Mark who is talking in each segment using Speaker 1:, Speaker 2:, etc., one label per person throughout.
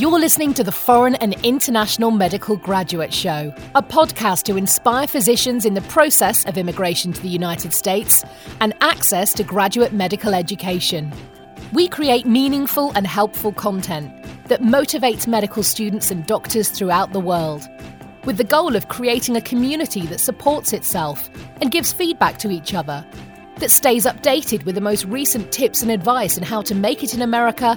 Speaker 1: You're listening to the Foreign and International Medical Graduate Show, a podcast to inspire physicians in the process of immigration to the United States and access to graduate medical education. We create meaningful and helpful content that motivates medical students and doctors throughout the world, with the goal of creating a community that supports itself and gives feedback to each other, that stays updated with the most recent tips and advice on how to make it in America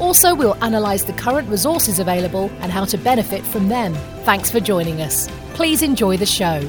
Speaker 1: Also, we'll analyse the current resources available and how to benefit from them. Thanks for joining us. Please enjoy the show.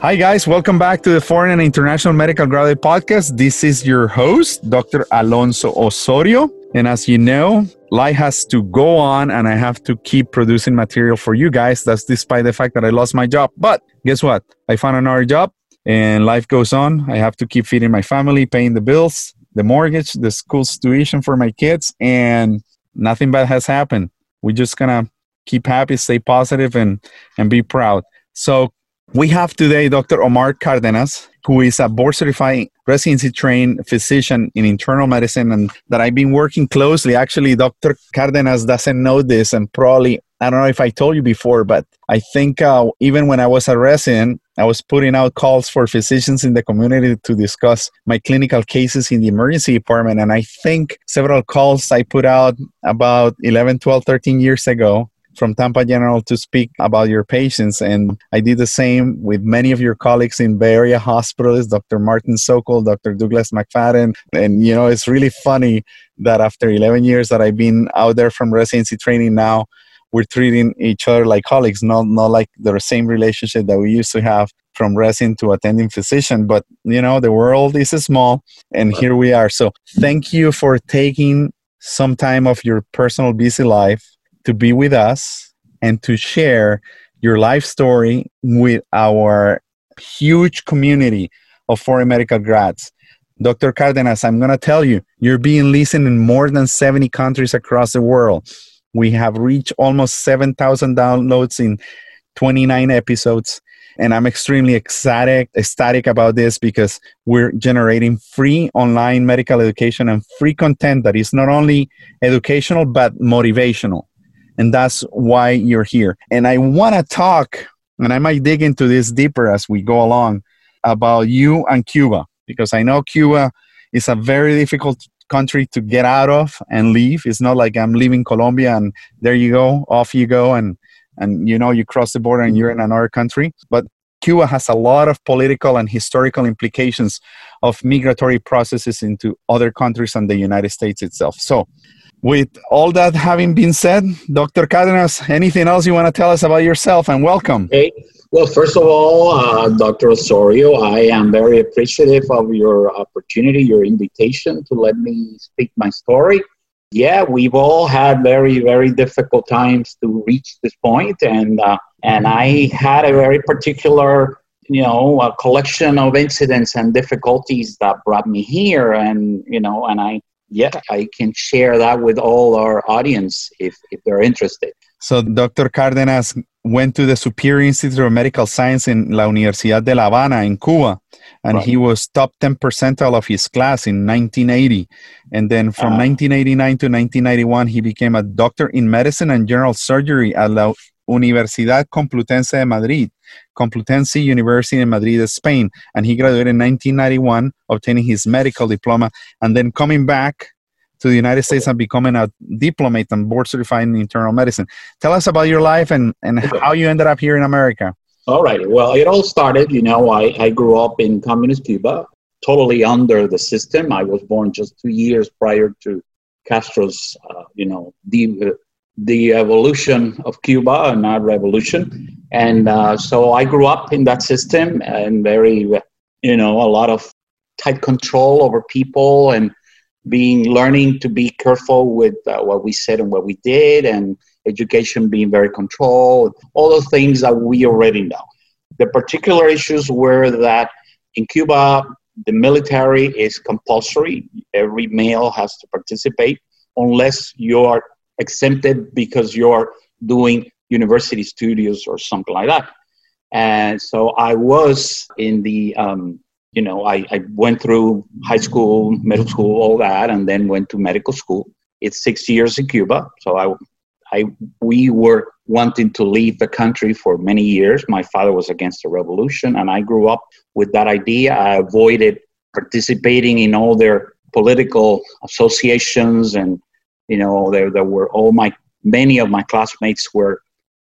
Speaker 2: Hi, guys. Welcome back to the Foreign and International Medical Graduate Podcast. This is your host, Dr. Alonso Osorio. And as you know, life has to go on and I have to keep producing material for you guys. That's despite the fact that I lost my job. But guess what? I found another job and life goes on. I have to keep feeding my family, paying the bills, the mortgage, the school tuition for my kids, and nothing bad has happened. We're just gonna keep happy, stay positive, and and be proud. So we have today Dr. Omar Cardenas, who is a board certified residency trained physician in internal medicine and that I've been working closely. Actually, Dr. Cardenas doesn't know this and probably I don't know if I told you before, but I think uh, even when I was a resident, I was putting out calls for physicians in the community to discuss my clinical cases in the emergency department. And I think several calls I put out about 11, 12, 13 years ago from Tampa General to speak about your patients. And I did the same with many of your colleagues in Bay Area hospitals, Dr. Martin Sokol, Dr. Douglas McFadden. And, you know, it's really funny that after 11 years that I've been out there from residency training now, we're treating each other like colleagues, not not like the same relationship that we used to have from resident to attending physician. But you know, the world is small, and here we are. So thank you for taking some time of your personal busy life to be with us and to share your life story with our huge community of foreign medical grads. Dr. Cardenas, I'm going to tell you, you're being listened in more than 70 countries across the world. We have reached almost 7,000 downloads in 29 episodes. And I'm extremely ecstatic, ecstatic about this because we're generating free online medical education and free content that is not only educational but motivational. And that's why you're here. And I want to talk, and I might dig into this deeper as we go along, about you and Cuba, because I know Cuba is a very difficult country to get out of and leave. It's not like I'm leaving Colombia and there you go, off you go, and and you know you cross the border and you're in another country. But Cuba has a lot of political and historical implications of migratory processes into other countries and the United States itself. So, with all that having been said, Dr. Cardenas, anything else you want to tell us about yourself and welcome?
Speaker 3: Hey, well, first of all, uh, Dr. Osorio, I am very appreciative of your opportunity, your invitation to let me speak my story. Yeah, we've all had very, very difficult times to reach this point, and uh, and I had a very particular, you know, a collection of incidents and difficulties that brought me here, and you know, and I yeah, I can share that with all our audience if if they're interested.
Speaker 2: So, Dr. Cardenas went to the Superior Institute of Medical Science in La Universidad de La Habana in Cuba, and right. he was top 10 percentile of his class in 1980. And then from uh 1989 to 1991, he became a doctor in medicine and general surgery at La Universidad Complutense de Madrid, Complutense University in Madrid, Spain. And he graduated in 1991, obtaining his medical diploma, and then coming back to the United States and becoming a diplomat and board certified in internal medicine. Tell us about your life and, and how you ended up here in America.
Speaker 3: All right. Well, it all started, you know, I, I grew up in communist Cuba, totally under the system. I was born just two years prior to Castro's, uh, you know, the, the evolution of Cuba, and not revolution. And uh, so I grew up in that system and very, you know, a lot of tight control over people and being learning to be careful with uh, what we said and what we did and education being very controlled all the things that we already know The particular issues were that in Cuba, the military is compulsory. Every male has to participate unless you are exempted because you're doing university studies or something like that. And so I was in the, um, you know, I, I went through high school, middle school, all that, and then went to medical school. It's six years in Cuba. So I, I, we were wanting to leave the country for many years. My father was against the revolution, and I grew up with that idea. I avoided participating in all their political associations, and you know, there there were all my many of my classmates were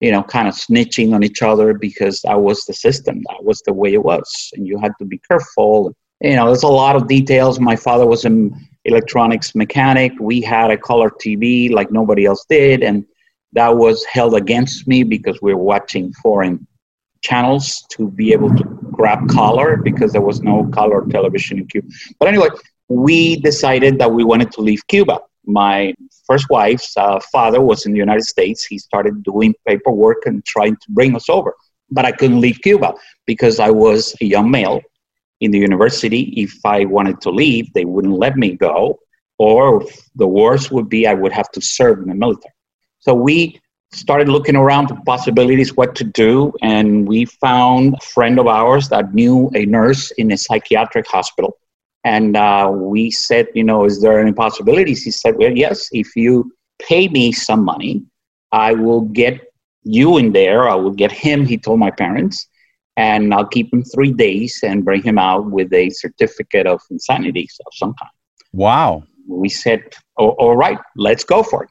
Speaker 3: you know, kind of snitching on each other because that was the system. That was the way it was. And you had to be careful. You know, there's a lot of details. My father was an electronics mechanic. We had a color TV like nobody else did. And that was held against me because we were watching foreign channels to be able to grab color because there was no color television in Cuba. But anyway, we decided that we wanted to leave Cuba my first wife's uh, father was in the United States. He started doing paperwork and trying to bring us over. But I couldn't leave Cuba because I was a young male in the university. If I wanted to leave, they wouldn't let me go. Or the worst would be I would have to serve in the military. So we started looking around for possibilities what to do and we found a friend of ours that knew a nurse in a psychiatric hospital and uh, we said, you know, is there any possibilities? He said, well, yes, if you pay me some money, I will get you in there. I will get him, he told my parents, and I'll keep him three days and bring him out with a certificate of insanity of some kind.
Speaker 2: Wow.
Speaker 3: We said, all right, let's go for it.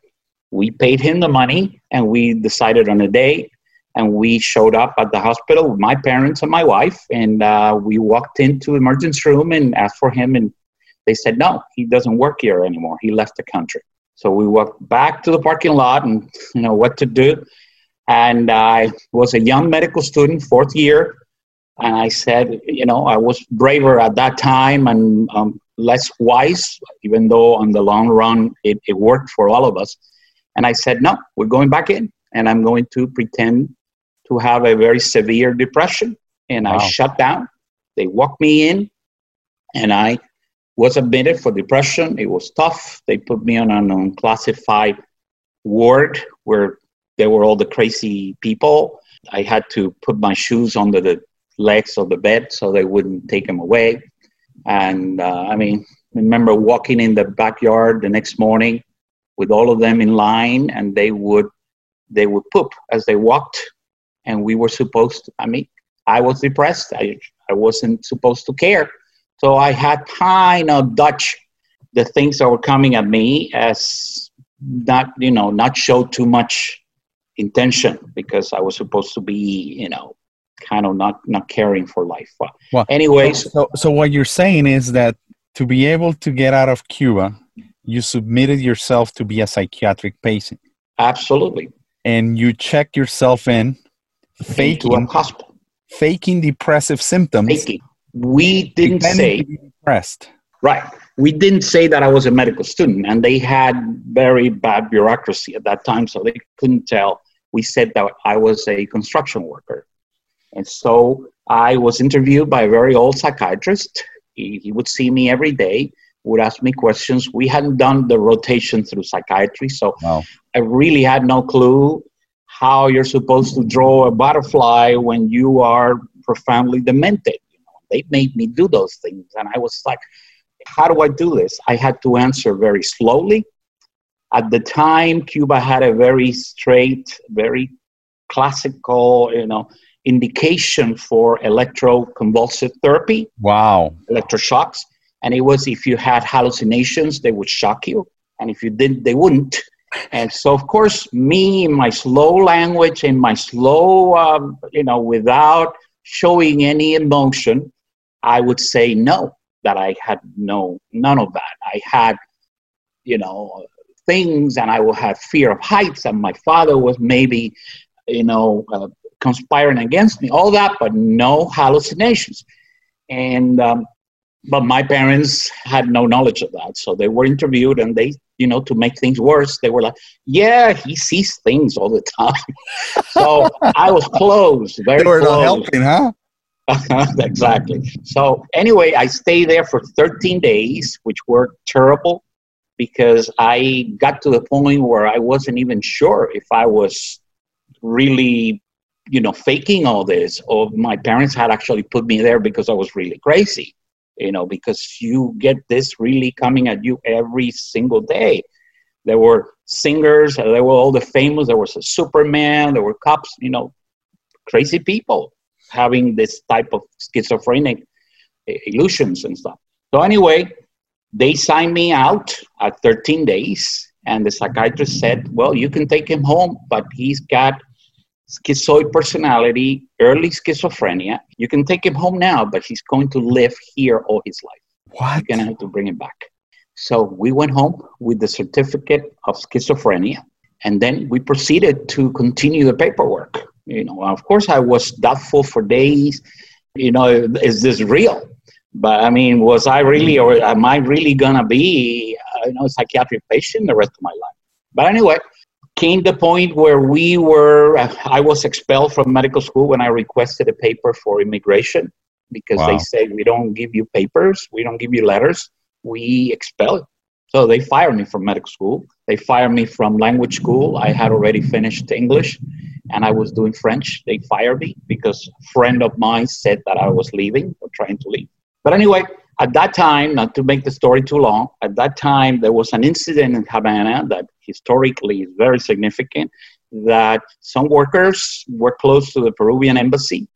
Speaker 3: We paid him the money and we decided on a day and we showed up at the hospital with my parents and my wife and uh, we walked into the emergency room and asked for him and they said no he doesn't work here anymore. He left the country. So we walked back to the parking lot and you know what to do. And i was a young medical student fourth year and i said you know i was braver at that time and um, less wise even though on the long run it, it worked for all of us. And i said no we're going back in and i'm going to pretend to have a very severe depression and wow. I shut down. They walked me in and I was admitted for depression. It was tough. They put me on an unclassified ward where there were all the crazy people. I had to put my shoes under the legs of the bed so they wouldn't take them away. And uh, I mean, I remember walking in the backyard the next morning with all of them in line, and they would they would poop as they walked and we were supposed to, I mean, I was depressed. I, I wasn't supposed to care. So I had kind of Dutch the things that were coming at me as not, you know, not show too much intention because I was supposed to be, you know, kind of not not caring for life. Well, well anyways,
Speaker 2: so so what you're saying is that to be able to get out of Cuba, you submitted yourself to be a psychiatric patient.
Speaker 3: Absolutely.
Speaker 2: And you checked yourself in faking
Speaker 3: a hospital.
Speaker 2: faking depressive symptoms. Faking.
Speaker 3: We didn't say
Speaker 2: depressed.
Speaker 3: Right. We didn't say that I was a medical student, and they had very bad bureaucracy at that time, so they couldn't tell. We said that I was a construction worker, and so I was interviewed by a very old psychiatrist. He, he would see me every day, would ask me questions. We hadn't done the rotation through psychiatry, so wow. I really had no clue how you're supposed to draw a butterfly when you are profoundly demented. You know, they made me do those things, and I was like, "How do I do this?" I had to answer very slowly. At the time, Cuba had a very straight, very classical, you know, indication for electroconvulsive therapy.
Speaker 2: Wow.
Speaker 3: Electroshocks. And it was if you had hallucinations, they would shock you. And if you didn't, they wouldn't. And so, of course, me, in my slow language and my slow, um, you know, without showing any emotion, I would say no, that I had no, none of that. I had, you know, things and I will have fear of heights, and my father was maybe, you know, uh, conspiring against me, all that, but no hallucinations. And, um, but my parents had no knowledge of that. So they were interviewed and they you know, to make things worse, they were like, "Yeah, he sees things all the time." so I was close, very
Speaker 2: they were
Speaker 3: close.
Speaker 2: not helping, huh?
Speaker 3: exactly. So anyway, I stayed there for 13 days, which were terrible because I got to the point where I wasn't even sure if I was really, you know, faking all this, or my parents had actually put me there because I was really crazy you know, because you get this really coming at you every single day. There were singers, there were all the famous, there was a Superman, there were cops, you know, crazy people having this type of schizophrenic eh, illusions and stuff. So, anyway, they signed me out at 13 days, and the psychiatrist said, Well, you can take him home, but he's got schizoid personality, early schizophrenia. You can take him home now, but he's going to live here all his life.
Speaker 2: What?
Speaker 3: You're going to have to bring him back. So we went home with the certificate of schizophrenia, and then we proceeded to continue the paperwork. You know, of course, I was doubtful for days. You know, is this real? But I mean, was I really, or am I really gonna be, uh, you know, a psychiatric patient the rest of my life? But anyway, came the point where we were uh, i was expelled from medical school when i requested a paper for immigration because wow. they say we don't give you papers. We don't give you letters. We expel you. So they fired me from medical school. They fired me from language school. I had already finished english and i was doing french. They fired me because a friend of mine said that i was leaving or trying to leave. But anyway at that time, not to make the story too long, at that time there was an incident in Havana that historically is very significant that some workers were close to the Peruvian embassy,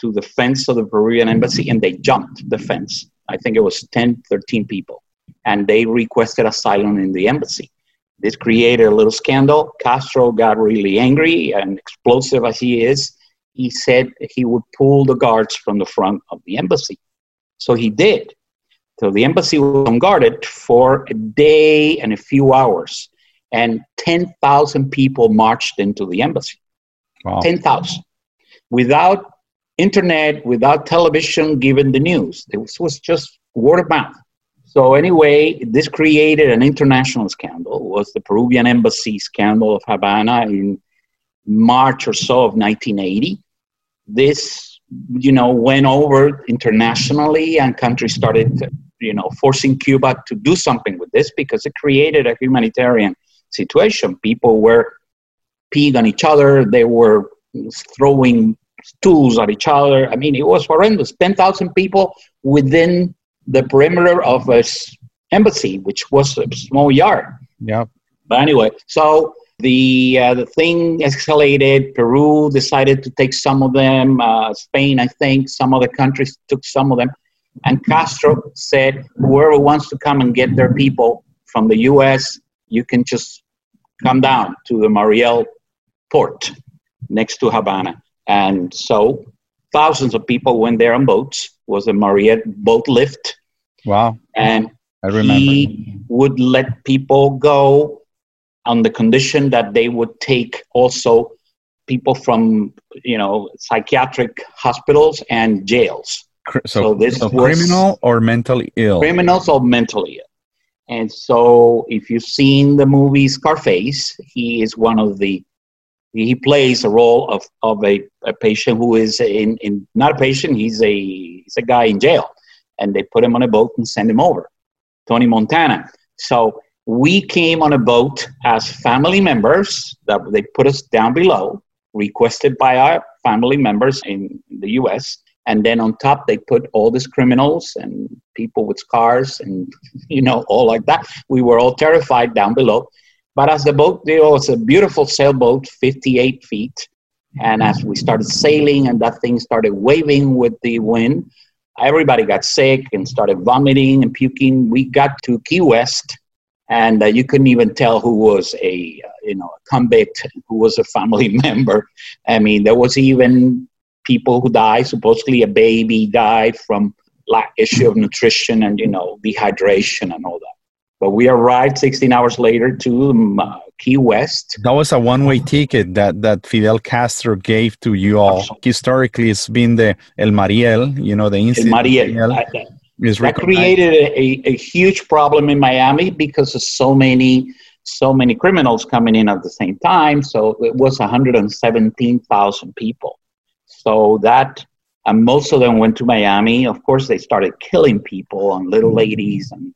Speaker 3: to the fence of the Peruvian embassy, and they jumped the fence. I think it was 10, 13 people. And they requested asylum in the embassy. This created a little scandal. Castro got really angry and explosive as he is. He said he would pull the guards from the front of the embassy. So he did. So the embassy was unguarded for a day and a few hours, and 10,000 people marched into the embassy. Wow. 10,000. Without internet, without television giving the news. This was just word of mouth. So anyway, this created an international scandal. It was the Peruvian embassy scandal of Havana in March or so of 1980. This you know, went over internationally and countries started, you know, forcing Cuba to do something with this because it created a humanitarian situation. People were peeing on each other, they were throwing tools at each other. I mean, it was horrendous. 10,000 people within the perimeter of a embassy, which was a small yard.
Speaker 2: Yeah.
Speaker 3: But anyway, so the, uh, the thing escalated. Peru decided to take some of them. Uh, Spain, I think, some other countries took some of them. And Castro said, whoever wants to come and get their people from the U.S., you can just come down to the Mariel port next to Havana. And so thousands of people went there on boats. was a Mariel boat lift.
Speaker 2: Wow.
Speaker 3: And
Speaker 2: I remember.
Speaker 3: he would let people go on the condition that they would take also people from you know psychiatric hospitals and jails.
Speaker 2: So, so this so criminal or mentally ill.
Speaker 3: Criminals or mentally ill. And so, if you've seen the movie Scarface, he is one of the he plays a role of, of a, a patient who is in, in not a patient he's a he's a guy in jail and they put him on a boat and send him over tony montana so we came on a boat as family members that they put us down below, requested by our family members in the US. And then on top, they put all these criminals and people with scars and, you know, all like that. We were all terrified down below. But as the boat, there was a beautiful sailboat, 58 feet. And as we started sailing and that thing started waving with the wind, everybody got sick and started vomiting and puking. We got to Key West and uh, you couldn't even tell who was a uh, you know a convict, who was a family member. I mean, there was even people who died. Supposedly, a baby died from lack issue of nutrition and you know dehydration and all that. But we arrived 16 hours later to um, uh, Key West.
Speaker 2: That was a one-way ticket that, that Fidel Castro gave to you all. Absolutely. Historically, it's been the El Mariel, you know, the incident.
Speaker 3: El Mariel.
Speaker 2: Is
Speaker 3: that created a, a huge problem in Miami because of so many so many criminals coming in at the same time. So it was 117,000 people. So that and most of them went to Miami. Of course, they started killing people and little ladies and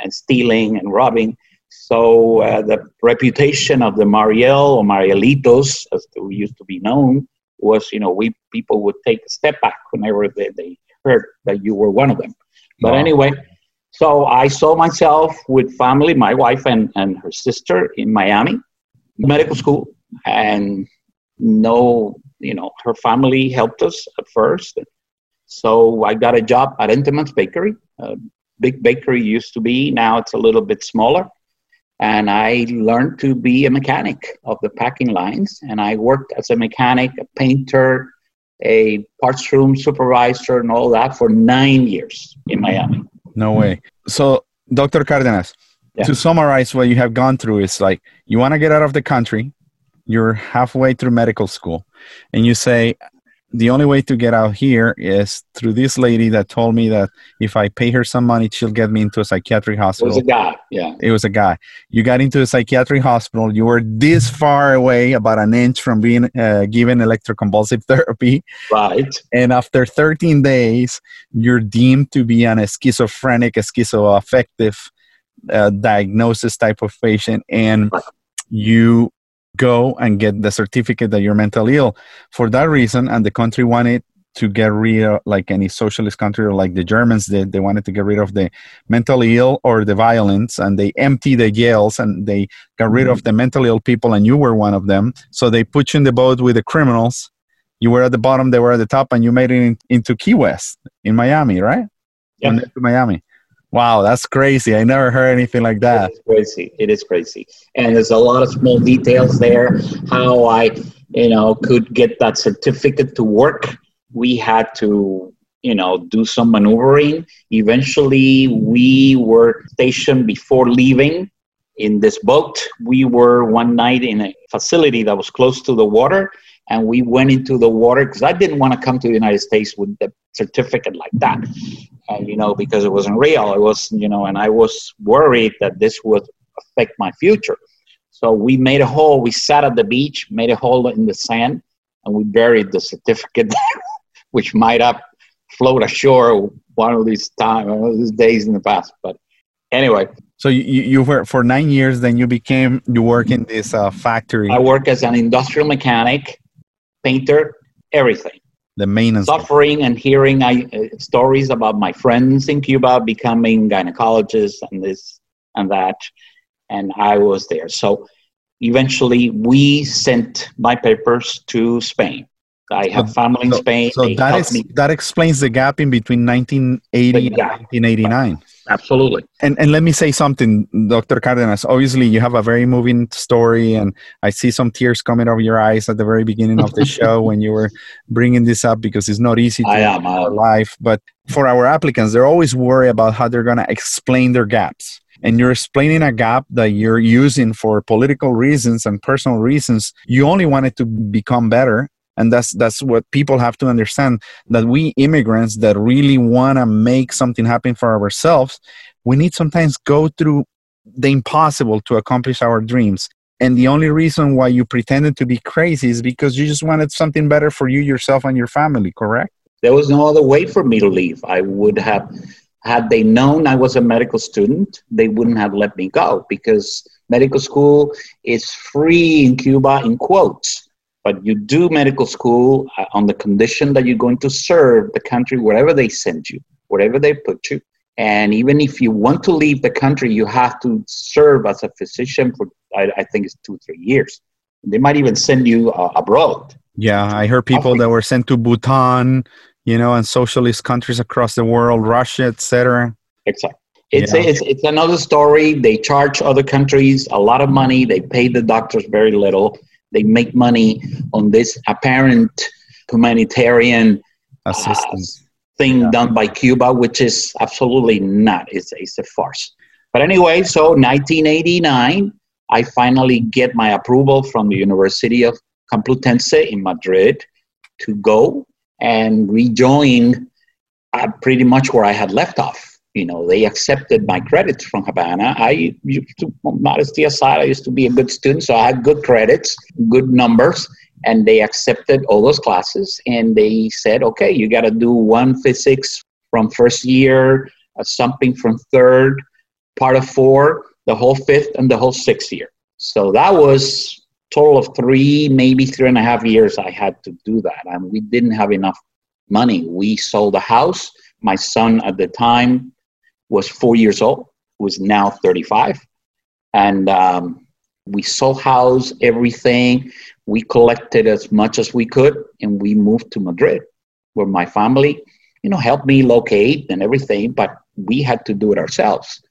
Speaker 3: and stealing and robbing. So uh, the reputation of the Mariel or Marielitos, as they used to be known, was you know we people would take a step back whenever they, they heard that you were one of them. But
Speaker 2: Wow.
Speaker 3: anyway, so I saw myself with family, my wife and, and her sister in Miami, medical school, and no, you know, her family helped us at first. So I got a job at Entenmann's Bakery. A big bakery used to be, now it's a little bit smaller. And I learned to be a mechanic of the packing lines. And I worked as a mechanic, a painter, a parts room supervisor, and all that for nine years in Miami.
Speaker 2: No way. So, Dr. Cardenas,
Speaker 3: Yeah.
Speaker 2: to summarize what you have gone through is like you want to get out of the country, you're halfway through medical school, and you say, the only way to get out here is through this lady that told me that if I pay her some money, she'll get me into a psychiatric hospital.
Speaker 3: It was a guy, yeah.
Speaker 2: It was a guy. You got into a psychiatric hospital. You were this far away, about an inch from being uh, given electroconvulsive therapy.
Speaker 3: Right.
Speaker 2: And after 13 days, you're deemed to be an schizophrenic, a schizoaffective uh, diagnosis type of patient. And
Speaker 3: Right.
Speaker 2: you go and get the certificate that you're mentally ill. For that reason, and the country wanted to get rid of, like any socialist country or like the Germans did, they wanted to get rid of the mentally ill or the violence, and they empty the jails and they got rid of mm-hmm. the mentally ill people, and you were one of them. So they put you in the boat with the criminals. You were at the bottom, they were at the top, and you made it in, into Key West in Miami, right?
Speaker 3: Yeah.
Speaker 2: To Miami. Wow, that's crazy. I never heard anything like that.
Speaker 3: Crazy. It is crazy. And there's a lot of small details there. How I, you know, could get that certificate to work. We had to, you know, do some maneuvering. Eventually, we were stationed before leaving in this boat. We were one night in a facility that was close to the water, and we went into the water because I didn't want to come to the United States with the certificate like that. And, you know, because it wasn't real. It was, you know, and I was worried that this would affect my future. So we made a hole. We sat at the beach, made a hole in the sand, and we buried the certificate, which might have float ashore one of these time, one of these days in the past. But anyway,
Speaker 2: So you, you you were for nine years, then you became you work in this uh, factory,
Speaker 3: I work as an industrial mechanic, painter, everything.
Speaker 2: the main
Speaker 3: suffering and hearing I, uh, stories about my friends in Cuba becoming gynecologists and this and that, and I was there. So eventually, we sent my papers to Spain. I have family in
Speaker 2: so-
Speaker 3: Spain.
Speaker 2: So that is that explains the gap in between 1980 and
Speaker 3: gap.
Speaker 2: 1989.
Speaker 3: Absolutely.
Speaker 2: And and let me say something, Dr. Cardenas. Obviously, you have a very moving story, and I see some tears coming over your eyes at the very beginning of the show when you were bringing this up because it's not easy to
Speaker 3: I am.
Speaker 2: our life. But for our applicants, they're always worried about how they're going to explain their gaps. And you're explaining a gap that you're using for political reasons and personal reasons. You only want it to become better. And that's that's what people have to understand that we immigrants that really want to make something happen for ourselves, we need sometimes go through the impossible to accomplish our dreams. And the only reason why you pretended to be crazy is because you just wanted something better for you, yourself, and your family, correct?
Speaker 3: there was no other way for me to leave. I would have, had they known I was a medical student, they wouldn't have let me go because medical school is free in Cuba, in quotes. But you do medical school uh, on the condition that you're going to serve the country wherever they send you, wherever they put you. And even if you want to leave the country, you have to serve as a physician for, I, I think it's two, three years. They might even send you uh, abroad.
Speaker 2: Yeah, I heard people that were sent to Bhutan, you know, and socialist countries across the world, Russia, etc.
Speaker 3: Exactly. It's,
Speaker 2: Yeah.
Speaker 3: it's, it's another story. They charge other countries a lot of money. They pay the doctors very little. They make money on this apparent humanitarian
Speaker 2: Assistance.
Speaker 3: thing
Speaker 2: Yeah.
Speaker 3: done by Cuba, which is absolutely not. It's, it's a farce. But anyway, so 1989, I finally get my approval from the University of Complutense in Madrid to go and rejoin. uh, pretty much where I had left off. You know, they accepted my credits from Havana. I used to, modesty aside, I used to be a good student, so I had good credits, good numbers, and they accepted all those classes. And they said, okay, you got to do one physics from first year, uh, something from third, part of four, the whole fifth, and the whole sixth year. So that was total of three, maybe three and a half years I had to do that. And we didn't have enough money. We sold a house. My son at the time was four years old, was now 35. And um, we sold house, everything. We collected as much as we could, and we moved to Madrid, where my family, you know, helped me locate and everything, but we had to do it ourselves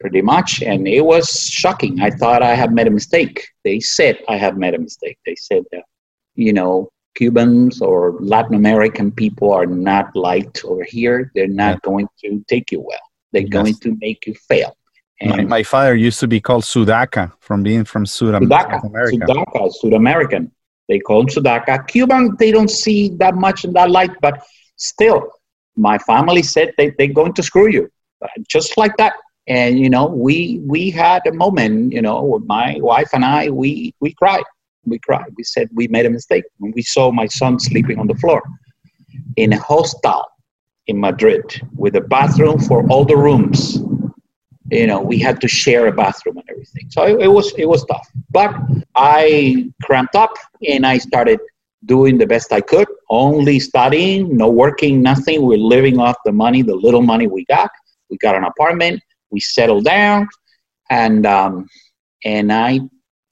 Speaker 3: pretty much. And it was shocking. I thought I had made a mistake. They said I had made a mistake. They said that, you know, Cubans or Latin American people are not liked over here. They're not yeah. going to take you well. They're yes. going to make you fail.
Speaker 2: My, my, father used to be called Sudaca from being from Sud- Sudaca, South America.
Speaker 3: Sudaca, Sud American. They call him Sudaca. Cuban, they don't see that much in that light, but still, my family said they, they're going to screw you. Uh, just like that, and you know we we had a moment you know my wife and i we we cried we cried we said we made a mistake when we saw my son sleeping on the floor in a hostel in madrid with a bathroom for all the rooms. You know we had to share a bathroom and everything. So it, it was it was tough. But i cramped up and i started doing the best i could only studying no working nothing. We're living off the money the little money we got. We got an apartment we settled down, and um, and I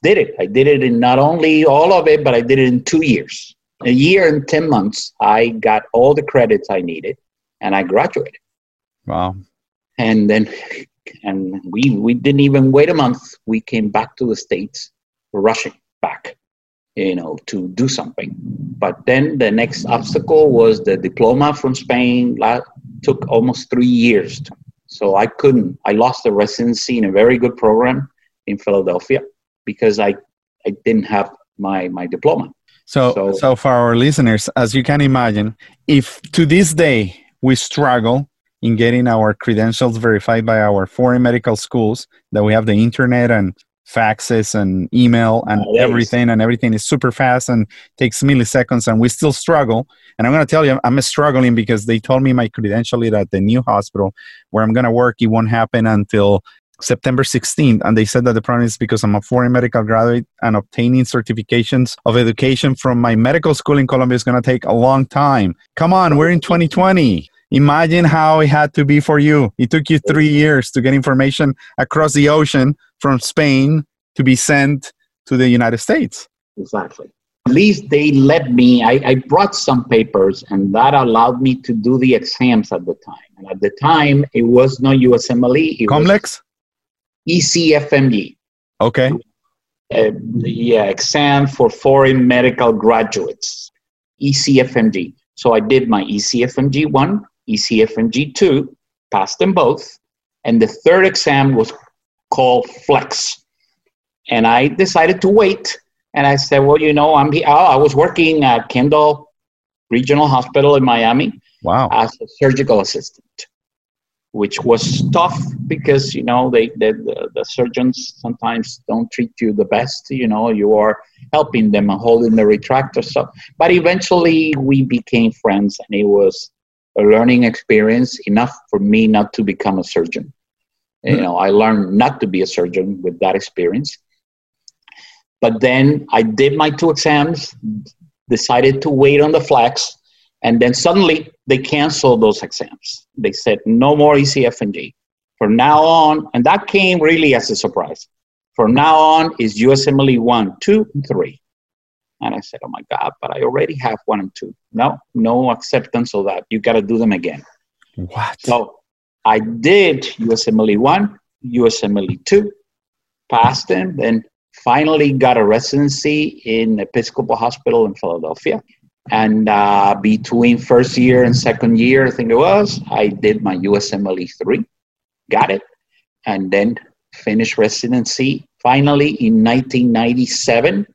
Speaker 3: did it. I did it in not only all of it, but I did it in two years. A year and ten months, I got all the credits I needed, and I graduated.
Speaker 2: Wow!
Speaker 3: And then, and we we didn't even wait a month. We came back to the states, rushing back, you know, to do something. But then the next obstacle was the diploma from Spain. Took almost three years to so I couldn't. I lost the residency in a very good program in Philadelphia because I, I didn't have my, my diploma.
Speaker 2: So, so, so for our listeners, as you can imagine, if to this day we struggle in getting our credentials verified by our foreign medical schools, that we have the internet and faxes and email and oh, everything and everything is super fast and takes milliseconds and we still struggle and i'm going to tell you i'm struggling because they told me my credential is at the new hospital where i'm going to work it won't happen until September 16th, and they said that the problem is because I'm a foreign medical graduate and obtaining certifications of education from my medical school in Colombia is going to take a long time. Come on, we're in 2020. Imagine how it had to be for you. It took you three years to get information across the ocean from Spain to be sent to the United States.
Speaker 3: Exactly. At least they let me, I, I brought some papers and that allowed me to do the exams at the time. And at the time, it was not USMLE. It
Speaker 2: Comlex?
Speaker 3: ECFMG.
Speaker 2: Okay.
Speaker 3: Uh, yeah, exam for foreign medical graduates, ECFMG. So I did my ECFMG 1, ECFMG 2, passed them both. And the third exam was called Flex. And I decided to wait. And I said, well, you know, I'm oh, I was working at Kendall Regional Hospital in Miami
Speaker 2: wow.
Speaker 3: as a surgical assistant, which was tough because, you know, they, they the, the surgeons sometimes don't treat you the best. You know, you are helping them and holding the retractor. So, but eventually we became friends and it was a learning experience enough for me not to become a surgeon. You mm-hmm. know, I learned not to be a surgeon with that experience. But then I did my two exams, decided to wait on the flex, and then suddenly they canceled those exams. They said no more ECFMG. From now on, and that came really as a surprise. From now on is USMLE 1, 2, and 3. And I said, oh my God, but I already have 1 and 2. No, no acceptance of that. You got to do them again.
Speaker 2: What?
Speaker 3: So I did USMLE 1, USMLE 2, passed them, then finally got a residency in Episcopal Hospital in Philadelphia. And uh, between first year and second year, I think it was, I did my USMLE 3, got it, and then finished residency finally in 1997,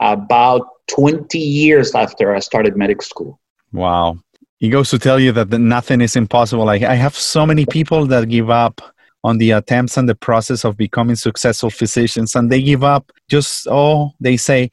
Speaker 3: about 20 years after I started medical school.
Speaker 2: Wow. he goes to tell you that nothing is impossible. Like I have so many people that give up on the attempts and the process of becoming successful physicians, and they give up. Just oh, they say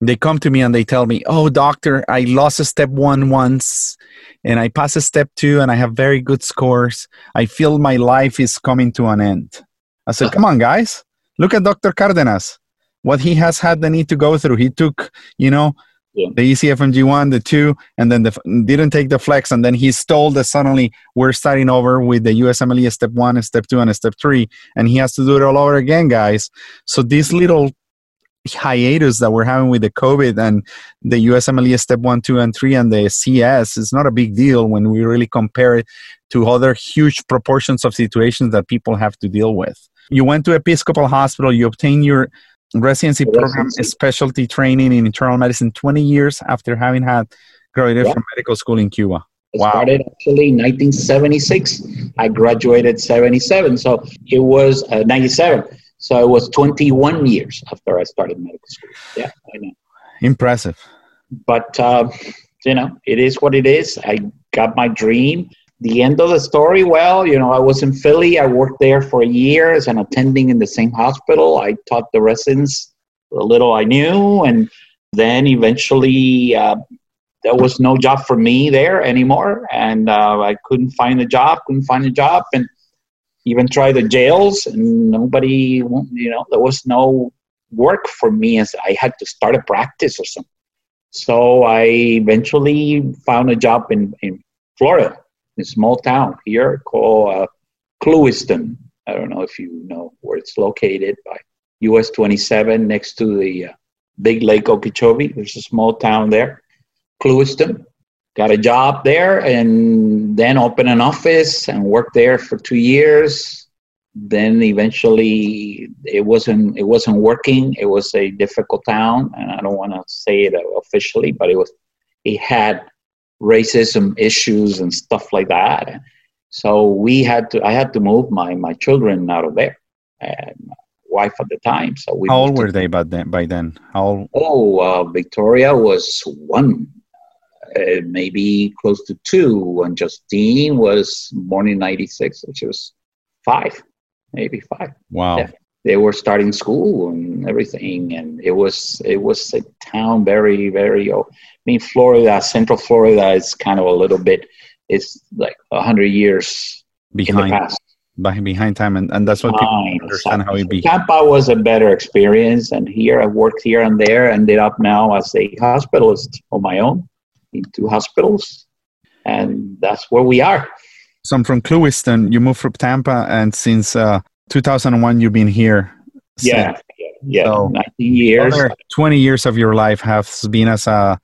Speaker 2: they come to me and they tell me, "Oh, doctor, I lost a step one once." And I pass a step two and I have very good scores. I feel my life is coming to an end. I said, Come on, guys, look at Dr. Cardenas. What he has had the need to go through. He took, you know, yeah. the ECFMG one, the two, and then the, didn't take the flex, and then he's told that suddenly we're starting over with the USMLE step one, and step two, and step three, and he has to do it all over again, guys. So this little hiatus that we're having with the COVID and the USMLE step one, two, and three, and the CS is not a big deal when we really compare it to other huge proportions of situations that people have to deal with. You went to Episcopal Hospital, you obtained your residency program specialty training in internal medicine 20 years after having had graduated yeah. from medical school in Cuba.
Speaker 3: Wow. started actually 1976. I graduated 77, so it was uh, 97. So it was 21 years after I started medical school. Yeah, I know.
Speaker 2: Impressive.
Speaker 3: But uh, you know, it is what it is. I got my dream the end of the story, well, you know, I was in Philly. I worked there for a year as an attending in the same hospital. I taught the residents a little I knew, and then eventually uh, there was no job for me there anymore, and uh, I couldn't find a job. Couldn't find a job, and even tried the jails, and nobody, you know, there was no work for me as I had to start a practice or something. So I eventually found a job in, in Florida a small town here called uh, Clewiston. I don't know if you know where it's located by US 27 next to the uh, big Lake Okeechobee. There's a small town there, Clewiston. Got a job there and then opened an office and worked there for two years. Then eventually it wasn't it wasn't working. It was a difficult town, and I don't want to say it officially, but it was it had racism issues and stuff like that. So we had to, I had to move my, my children out of there and my wife at the time. So we
Speaker 2: How old were they by then? By then? How old?
Speaker 3: Oh, uh, Victoria was one, uh, maybe close to two, and Justine was born in '96, which was five, maybe five.
Speaker 2: Wow.
Speaker 3: Yeah. They were starting school and everything, and it was it was a town very very. Mean, Florida, Central Florida is kind of a little bit, it's like a hundred years behind.
Speaker 2: Behind time, and, and that's what people understand how it be.
Speaker 3: Tampa was a better experience, and here I worked here and there. Ended up now as a hospitalist on my own in two hospitals, and that's where we are.
Speaker 2: So I'm from Clewiston. You moved from Tampa, and since uh, 2001, you've been here.
Speaker 3: Yeah, yeah, yeah. So 19 years.
Speaker 2: 20 years of your life has been as a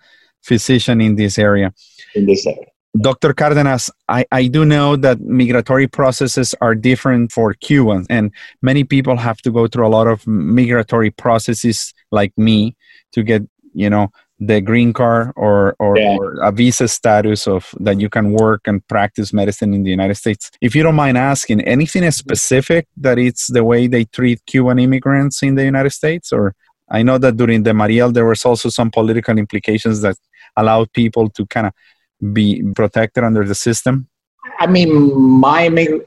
Speaker 2: physician in this area.
Speaker 3: In this area.
Speaker 2: Dr. Cardenas, I, I do know that migratory processes are different for Cubans, and many people have to go through a lot of migratory processes like me to get, you know, the green card or, or, yeah. or, a visa status of that you can work and practice medicine in the United States. If you don't mind asking, anything specific that it's the way they treat Cuban immigrants in the United States? Or I know that during the Mariel there was also some political implications that allowed people to kind of be protected under the system?
Speaker 3: I mean, my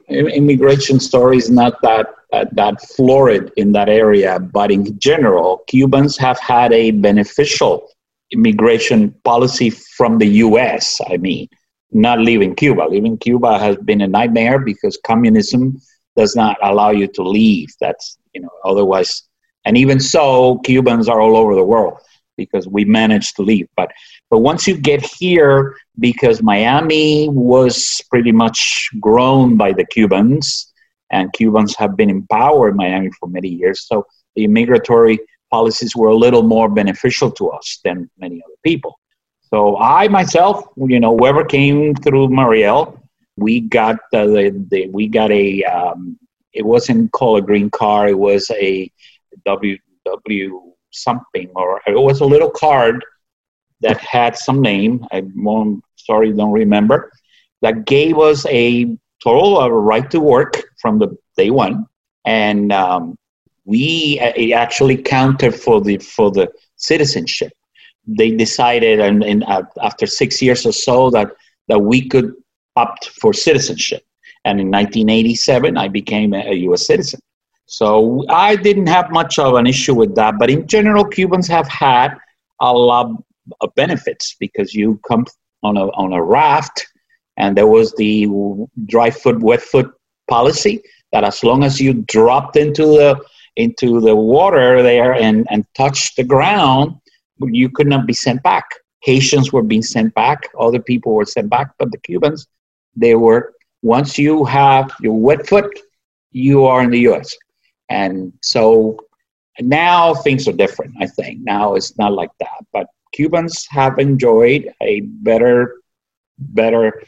Speaker 3: immigration story is not that uh, that florid in that area, but in general, Cubans have had a beneficial immigration policy from the U.S. I mean, not leaving Cuba. Leaving Cuba has been a nightmare because communism does not allow you to leave. That's you know otherwise, and even so, Cubans are all over the world because we managed to leave. But but once you get here, because Miami was pretty much grown by the Cubans, and Cubans have been in power in Miami for many years, so the migratory policies were a little more beneficial to us than many other people. So I myself, you know, whoever came through Mariel, we got the, the, we got a um, it wasn't called a green card, it was a W W something, or it was a little card that had some name. I'm sorry, don't remember. That gave us a total right to work from the day one, and um, we it actually counted for the for the citizenship. They decided, and, and uh, after six years or so, that that we could opt for citizenship. And in 1987, I became a, a U.S. citizen. So I didn't have much of an issue with that. But in general, Cubans have had a lot of benefits because you come on a, on a raft and there was the dry foot, wet foot policy that as long as you dropped into the into the water there and, and touched the ground, you could not be sent back. Haitians were being sent back, other people were sent back, but the Cubans, they were once you have your wet foot, you are in the US. And so now things are different, I think. Now it's not like that. But Cubans have enjoyed a better, better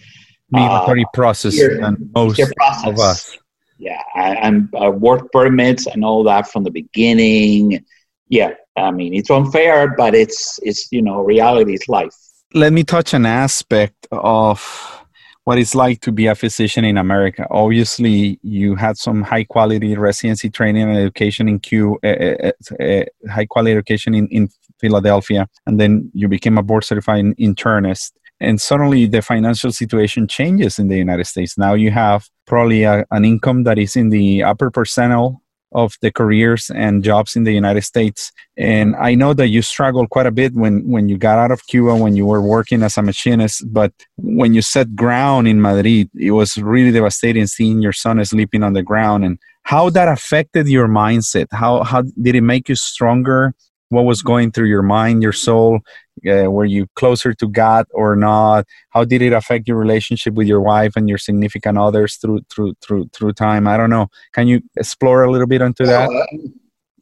Speaker 2: migratory uh, process than most process. of us.
Speaker 3: Yeah, and uh, work permits and all that from the beginning. Yeah, I mean it's unfair, but it's it's you know reality is life.
Speaker 2: Let me touch an aspect of what it's like to be a physician in America. Obviously, you had some high quality residency training and education in Q, uh, uh, uh, high quality education in, in Philadelphia, and then you became a board certified internist. And suddenly the financial situation changes in the United States. Now you have probably a, an income that is in the upper percentile of the careers and jobs in the United States. And I know that you struggled quite a bit when, when you got out of Cuba, when you were working as a machinist. But when you set ground in Madrid, it was really devastating seeing your son sleeping on the ground and how that affected your mindset. How, how did it make you stronger? What was going through your mind, your soul? Uh, were you closer to God or not? How did it affect your relationship with your wife and your significant others through through through through time? I don't know. Can you explore a little bit into that? Uh,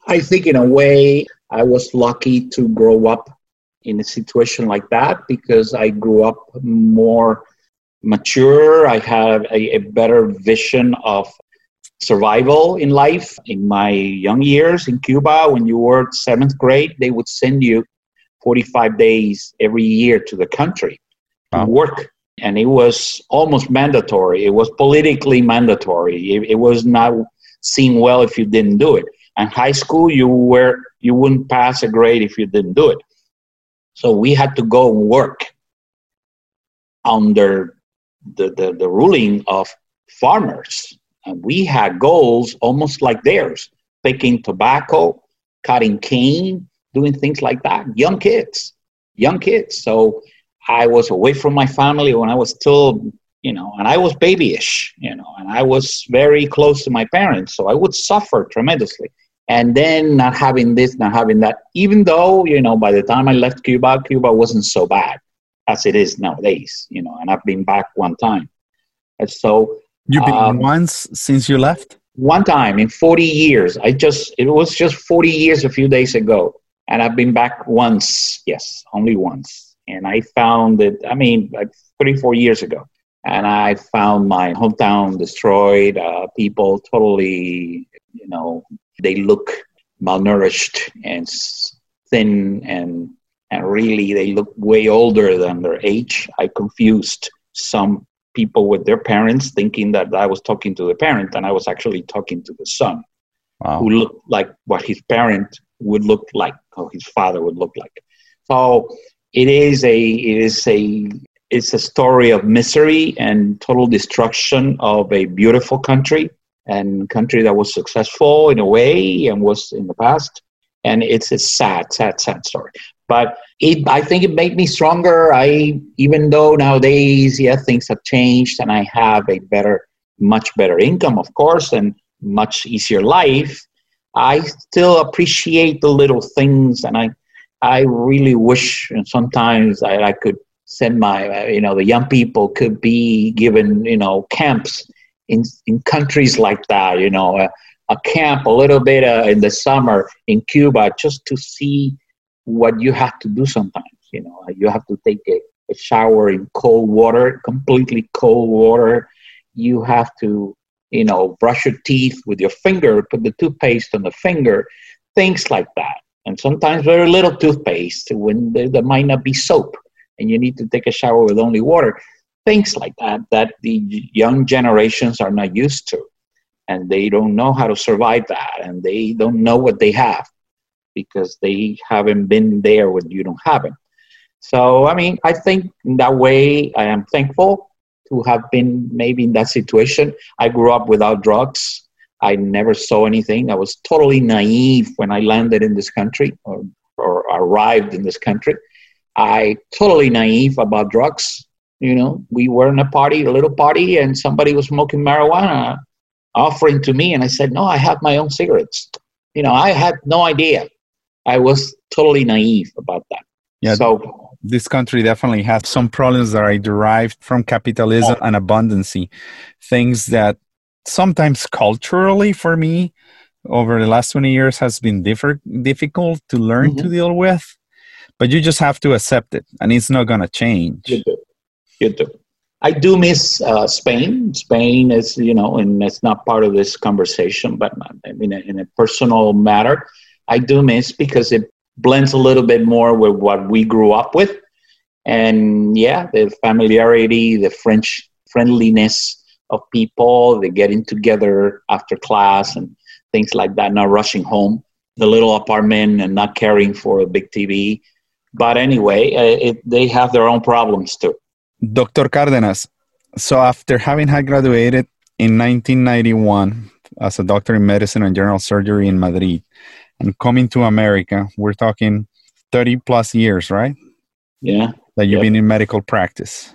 Speaker 3: I think in a way I was lucky to grow up in a situation like that because I grew up more mature. I had a, a better vision of survival in life. In my young years in Cuba, when you were seventh grade, they would send you 45 days every year to the country wow. to work. And it was almost mandatory. It was politically mandatory. It, it was not seen well if you didn't do it. And high school, you were you wouldn't pass a grade if you didn't do it. So we had to go and work under the, the, the ruling of farmers. And we had goals almost like theirs picking tobacco, cutting cane, doing things like that. Young kids, young kids. So I was away from my family when I was still, you know, and I was babyish, you know, and I was very close to my parents. So I would suffer tremendously. And then not having this, not having that, even though, you know, by the time I left Cuba, Cuba wasn't so bad as it is nowadays, you know, and I've been back one time. And so.
Speaker 2: You've been um, once since you left?
Speaker 3: One time in 40 years. I just, it was just 40 years a few days ago and I've been back once, yes, only once. And I found that, I mean, like three, four years ago, and I found my hometown destroyed, uh, people totally, you know, they look malnourished and thin and and really they look way older than their age. I confused some people with their parents, thinking that I was talking to the parent, and I was actually talking to the son, wow. who looked like what his parent would look like, how his father would look like. So it is a it is a it's a story of misery and total destruction of a beautiful country and country that was successful in a way and was in the past. And it's a sad, sad, sad story. But it, I think it made me stronger. I, even though nowadays, yeah, things have changed and I have a better, much better income, of course, and much easier life. I still appreciate the little things, and I I really wish and sometimes I, I could send my you know the young people could be given you know camps in in countries like that you know a, a camp a little bit uh, in the summer in Cuba just to see what you have to do sometimes you know you have to take a, a shower in cold water completely cold water you have to you know, brush your teeth with your finger, put the toothpaste on the finger, things like that. And sometimes very little toothpaste when there, there might not be soap and you need to take a shower with only water. Things like that that the young generations are not used to. And they don't know how to survive that. And they don't know what they have because they haven't been there when you don't have it. So, I mean, I think in that way, I am thankful to have been maybe in that situation. I grew up without drugs. I never saw anything. I was totally naive when I landed in this country or, or arrived in this country. I totally naive about drugs. You know, we were in a party, a little party, and somebody was smoking marijuana, offering to me, and I said, "No, I have my own cigarettes." You know, I had no idea. I was totally naive about that.
Speaker 2: Yeah. So this country definitely has some problems that are derived from capitalism and abundancy, things that sometimes culturally for me over the last 20 years has been differ- difficult to learn mm-hmm. to deal with but you just have to accept it and it's not going to change
Speaker 3: you do you do i do miss uh, spain spain is you know and it's not part of this conversation but in a, in a personal matter i do miss because it blends a little bit more with what we grew up with and yeah the familiarity the french friendliness of people, the getting together after class and things like that, not rushing home, the little apartment and not caring for a big TV. But anyway, uh, it, they have their own problems too.
Speaker 2: Dr. Cardenas, so after having had graduated in 1991 as a doctor in medicine and general surgery in Madrid and coming to America, we're talking 30 plus years, right?
Speaker 3: Yeah.
Speaker 2: That you've yep. been in medical practice.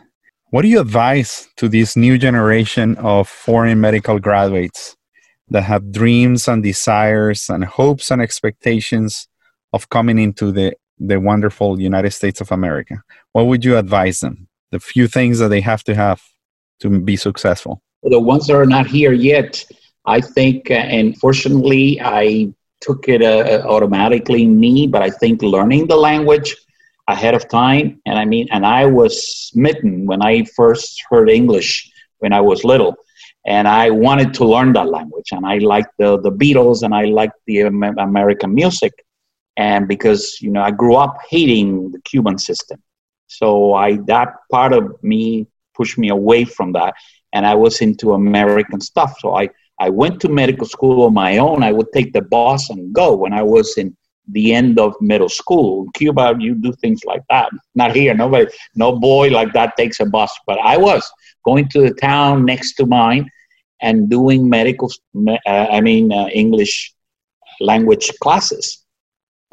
Speaker 2: What do you advise to this new generation of foreign medical graduates that have dreams and desires and hopes and expectations of coming into the, the wonderful United States of America? What would you advise them? The few things that they have to have to be successful.
Speaker 3: The ones that are not here yet, I think, uh, and fortunately, I took it uh, automatically me, but I think learning the language ahead of time. And I mean, and I was smitten when I first heard English when I was little. And I wanted to learn that language. And I liked the, the Beatles and I liked the American music. And because, you know, I grew up hating the Cuban system. So I, that part of me pushed me away from that. And I was into American stuff. So I, I went to medical school on my own. I would take the bus and go when I was in the end of middle school. In Cuba, you do things like that. Not here. Nobody, no boy like that takes a bus. But I was going to the town next to mine and doing medical, uh, I mean, uh, English language classes.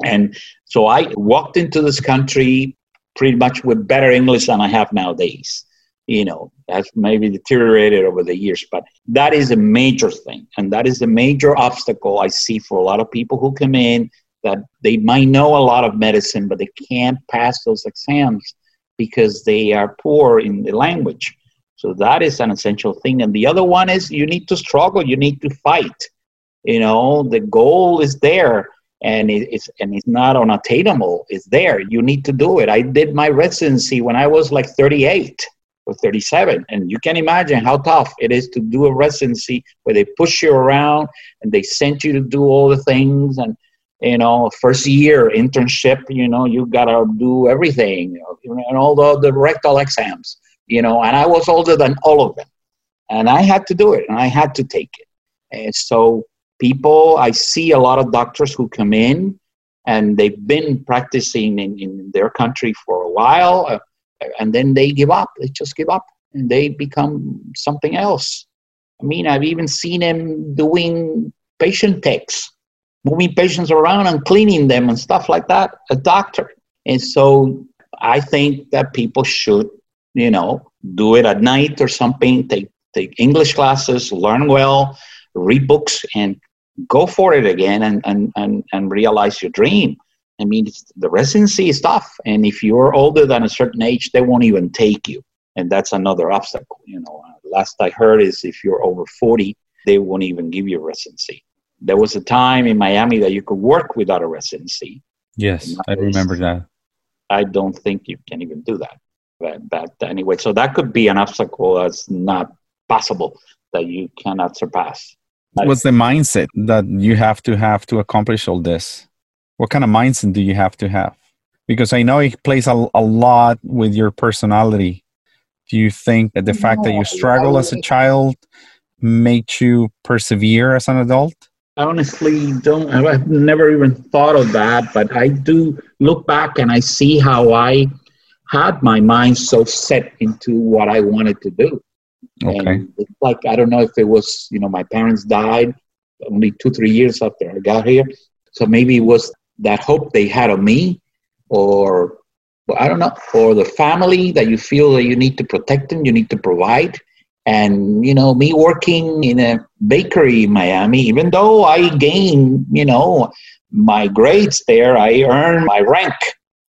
Speaker 3: And so I walked into this country pretty much with better English than I have nowadays. You know, that's maybe deteriorated over the years, but that is a major thing. And that is a major obstacle I see for a lot of people who come in that they might know a lot of medicine, but they can't pass those exams because they are poor in the language. So that is an essential thing. And the other one is you need to struggle, you need to fight. You know, the goal is there and it's and it's not unattainable. It's there. You need to do it. I did my residency when I was like 38 or 37 and you can imagine how tough it is to do a residency where they push you around and they send you to do all the things and you know first year internship you know you gotta do everything you know, and all the, the rectal exams you know and i was older than all of them. And i had to do it and i had to take it. And so people i see a lot of doctors who come in and they've been practicing in, in their country for a while uh, and then they give up they just give up and they become something else i mean i've even seen them doing patient techs moving patients around and cleaning them and stuff like that, a doctor. And so I think that people should, you know, do it at night or something, take, take English classes, learn well, read books, and go for it again and, and, and, and realize your dream. I mean, the residency is tough. And if you're older than a certain age, they won't even take you. And that's another obstacle. You know, uh, last I heard is if you're over 40, they won't even give you residency there was a time in Miami that you could work without a residency.
Speaker 2: Yes, I remember that.
Speaker 3: I don't think you can even do that. But, but anyway, so that could be an obstacle that's not possible that you cannot surpass.
Speaker 2: What's the mindset that you have to have to accomplish all this? What kind of mindset do you have to have? Because I know it plays a, a lot with your personality. Do you think that the no, fact that you struggle as a child makes you persevere as an adult?
Speaker 3: I honestly don't i've never even thought of that but i do look back and i see how i had my mind so set into what I wanted to do.
Speaker 2: Okay.
Speaker 3: And it's like I don't know if it was, you know, my parents died only two, three years after I got here. So maybe it was that hope they had of me or I don't know, or the family that you feel that you need to protect them, you need to provide. And, you know, me working in a bakery in Miami, even though I gained, you know, my grades there, I earned my rank.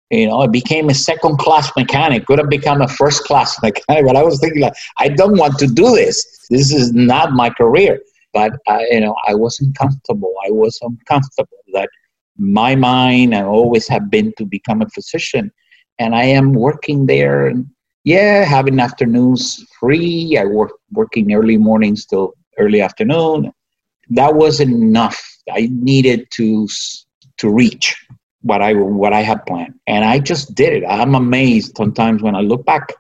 Speaker 3: You know, I became a second class mechanic, could have become a first class mechanic, but I was thinking like, I don't want to do this. This is not my career. But, I, you know, I wasn't comfortable. I was uncomfortable that my mind, I always have been to become a physician. And I am working there and yeah, having afternoons free. I work working early mornings till early afternoon. That wasn't enough. I needed to to reach what I what I had planned, and I just did it. I'm amazed sometimes when I look back,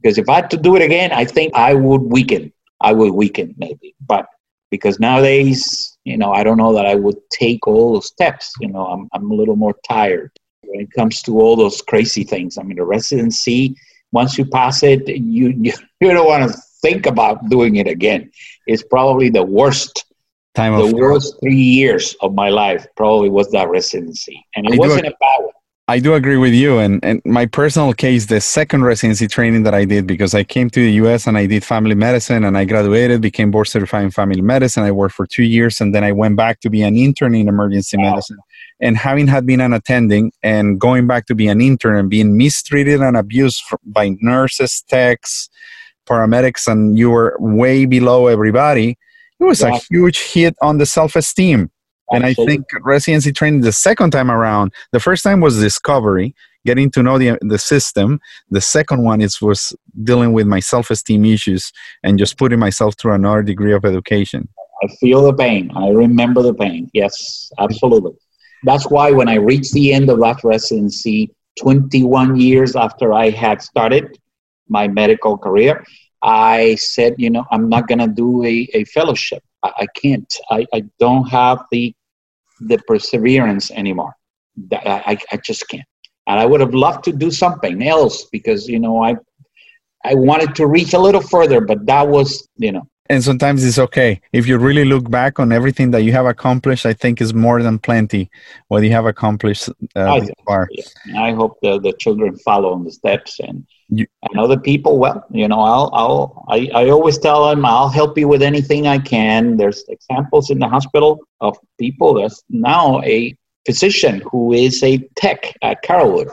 Speaker 3: because if I had to do it again, I think I would weaken. I would weaken maybe, but because nowadays, you know, I don't know that I would take all the steps. You know, I'm I'm a little more tired when it comes to all those crazy things. I mean, the residency once you pass it, you you, you don't want to think about doing it again. It's probably the worst
Speaker 2: time
Speaker 3: the worst three years of my life probably was that residency, and it I wasn't a bad one.
Speaker 2: I do agree with you. And, and my personal case, the second residency training that I did, because I came to the US and I did family medicine and I graduated, became board certified in family medicine. I worked for two years and then I went back to be an intern in emergency wow. medicine and having had been an attending and going back to be an intern and being mistreated and abused by nurses, techs, paramedics, and you were way below everybody, it was yeah. a huge hit on the self esteem. And I think residency training the second time around, the first time was discovery, getting to know the, the system. The second one is was dealing with my self esteem issues and just putting myself through another degree of education.
Speaker 3: I feel the pain. I remember the pain. Yes, absolutely. That's why when I reached the end of that residency, 21 years after I had started my medical career, I said, you know, I'm not going to do a, a fellowship. I, I can't. I, I don't have the the perseverance anymore. I, I just can't. And I would have loved to do something else because, you know, I I wanted to reach a little further, but that was, you know,
Speaker 2: and sometimes it's okay if you really look back on everything that you have accomplished i think is more than plenty what you have accomplished uh, I, far.
Speaker 3: Yeah. I hope the, the children follow in the steps and you, and other people well you know i'll i'll I, I always tell them i'll help you with anything i can there's examples in the hospital of people that's now a physician who is a tech at carrollwood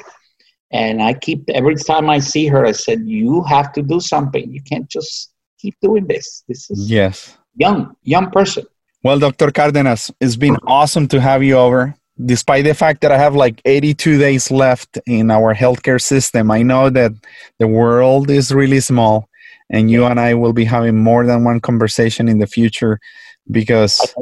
Speaker 3: and i keep every time i see her i said you have to do something you can't just keep doing this. This is
Speaker 2: yes,
Speaker 3: young, young person.
Speaker 2: Well, Dr. Cardenas, it's been awesome to have you over. Despite the fact that I have like 82 days left in our healthcare system, I know that the world is really small, and you and I will be having more than one conversation in the future because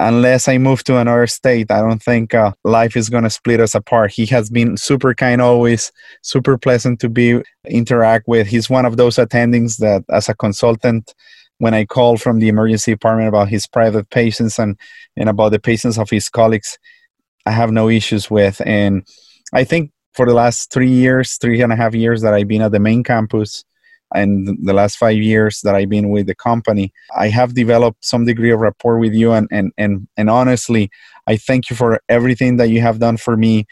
Speaker 2: unless I move to another state, I don't think uh, life is going to split us apart. He has been super kind always, super pleasant to be interact with. He's one of those attendings that, as a consultant, when I call from the emergency department about his private patients and, and about the patients of his colleagues, I have no issues with. And I think for the last three years, three and a half years that I've been at the main campus, and the last five years that I've been with the company, I have developed some degree of rapport with you. And, and, and, and honestly, I thank you for everything that you have done for me.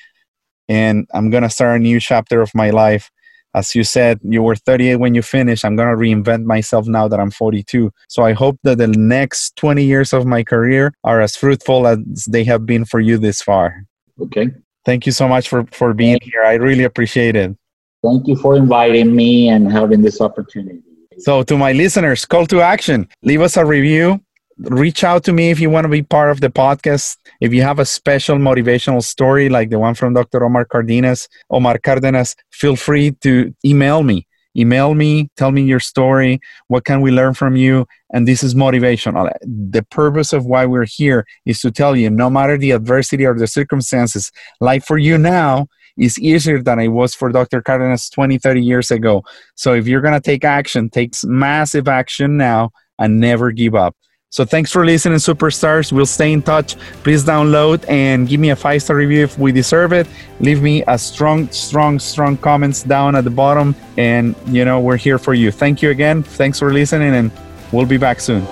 Speaker 2: And I'm going to start a new chapter of my life. As you said, you were 38 when you finished. I'm going to reinvent myself now that I'm 42. So I hope that the next 20 years of my career are as fruitful as they have been for you this far.
Speaker 3: Okay.
Speaker 2: Thank you so much for, for being here. I really appreciate it.
Speaker 3: Thank you for inviting me and having this opportunity.
Speaker 2: So, to my listeners, call to action leave us a review. Reach out to me if you want to be part of the podcast. If you have a special motivational story like the one from Dr. Omar Cardenas, Omar Cardenas, feel free to email me. Email me, tell me your story. What can we learn from you? And this is motivational. The purpose of why we're here is to tell you no matter the adversity or the circumstances, like for you now, is easier than it was for Dr. Cardenas 20, 30 years ago. So if you're going to take action, take massive action now and never give up. So thanks for listening, superstars. We'll stay in touch. Please download and give me a five star review if we deserve it. Leave me a strong, strong, strong comments down at the bottom. And, you know, we're here for you. Thank you again. Thanks for listening, and we'll be back soon.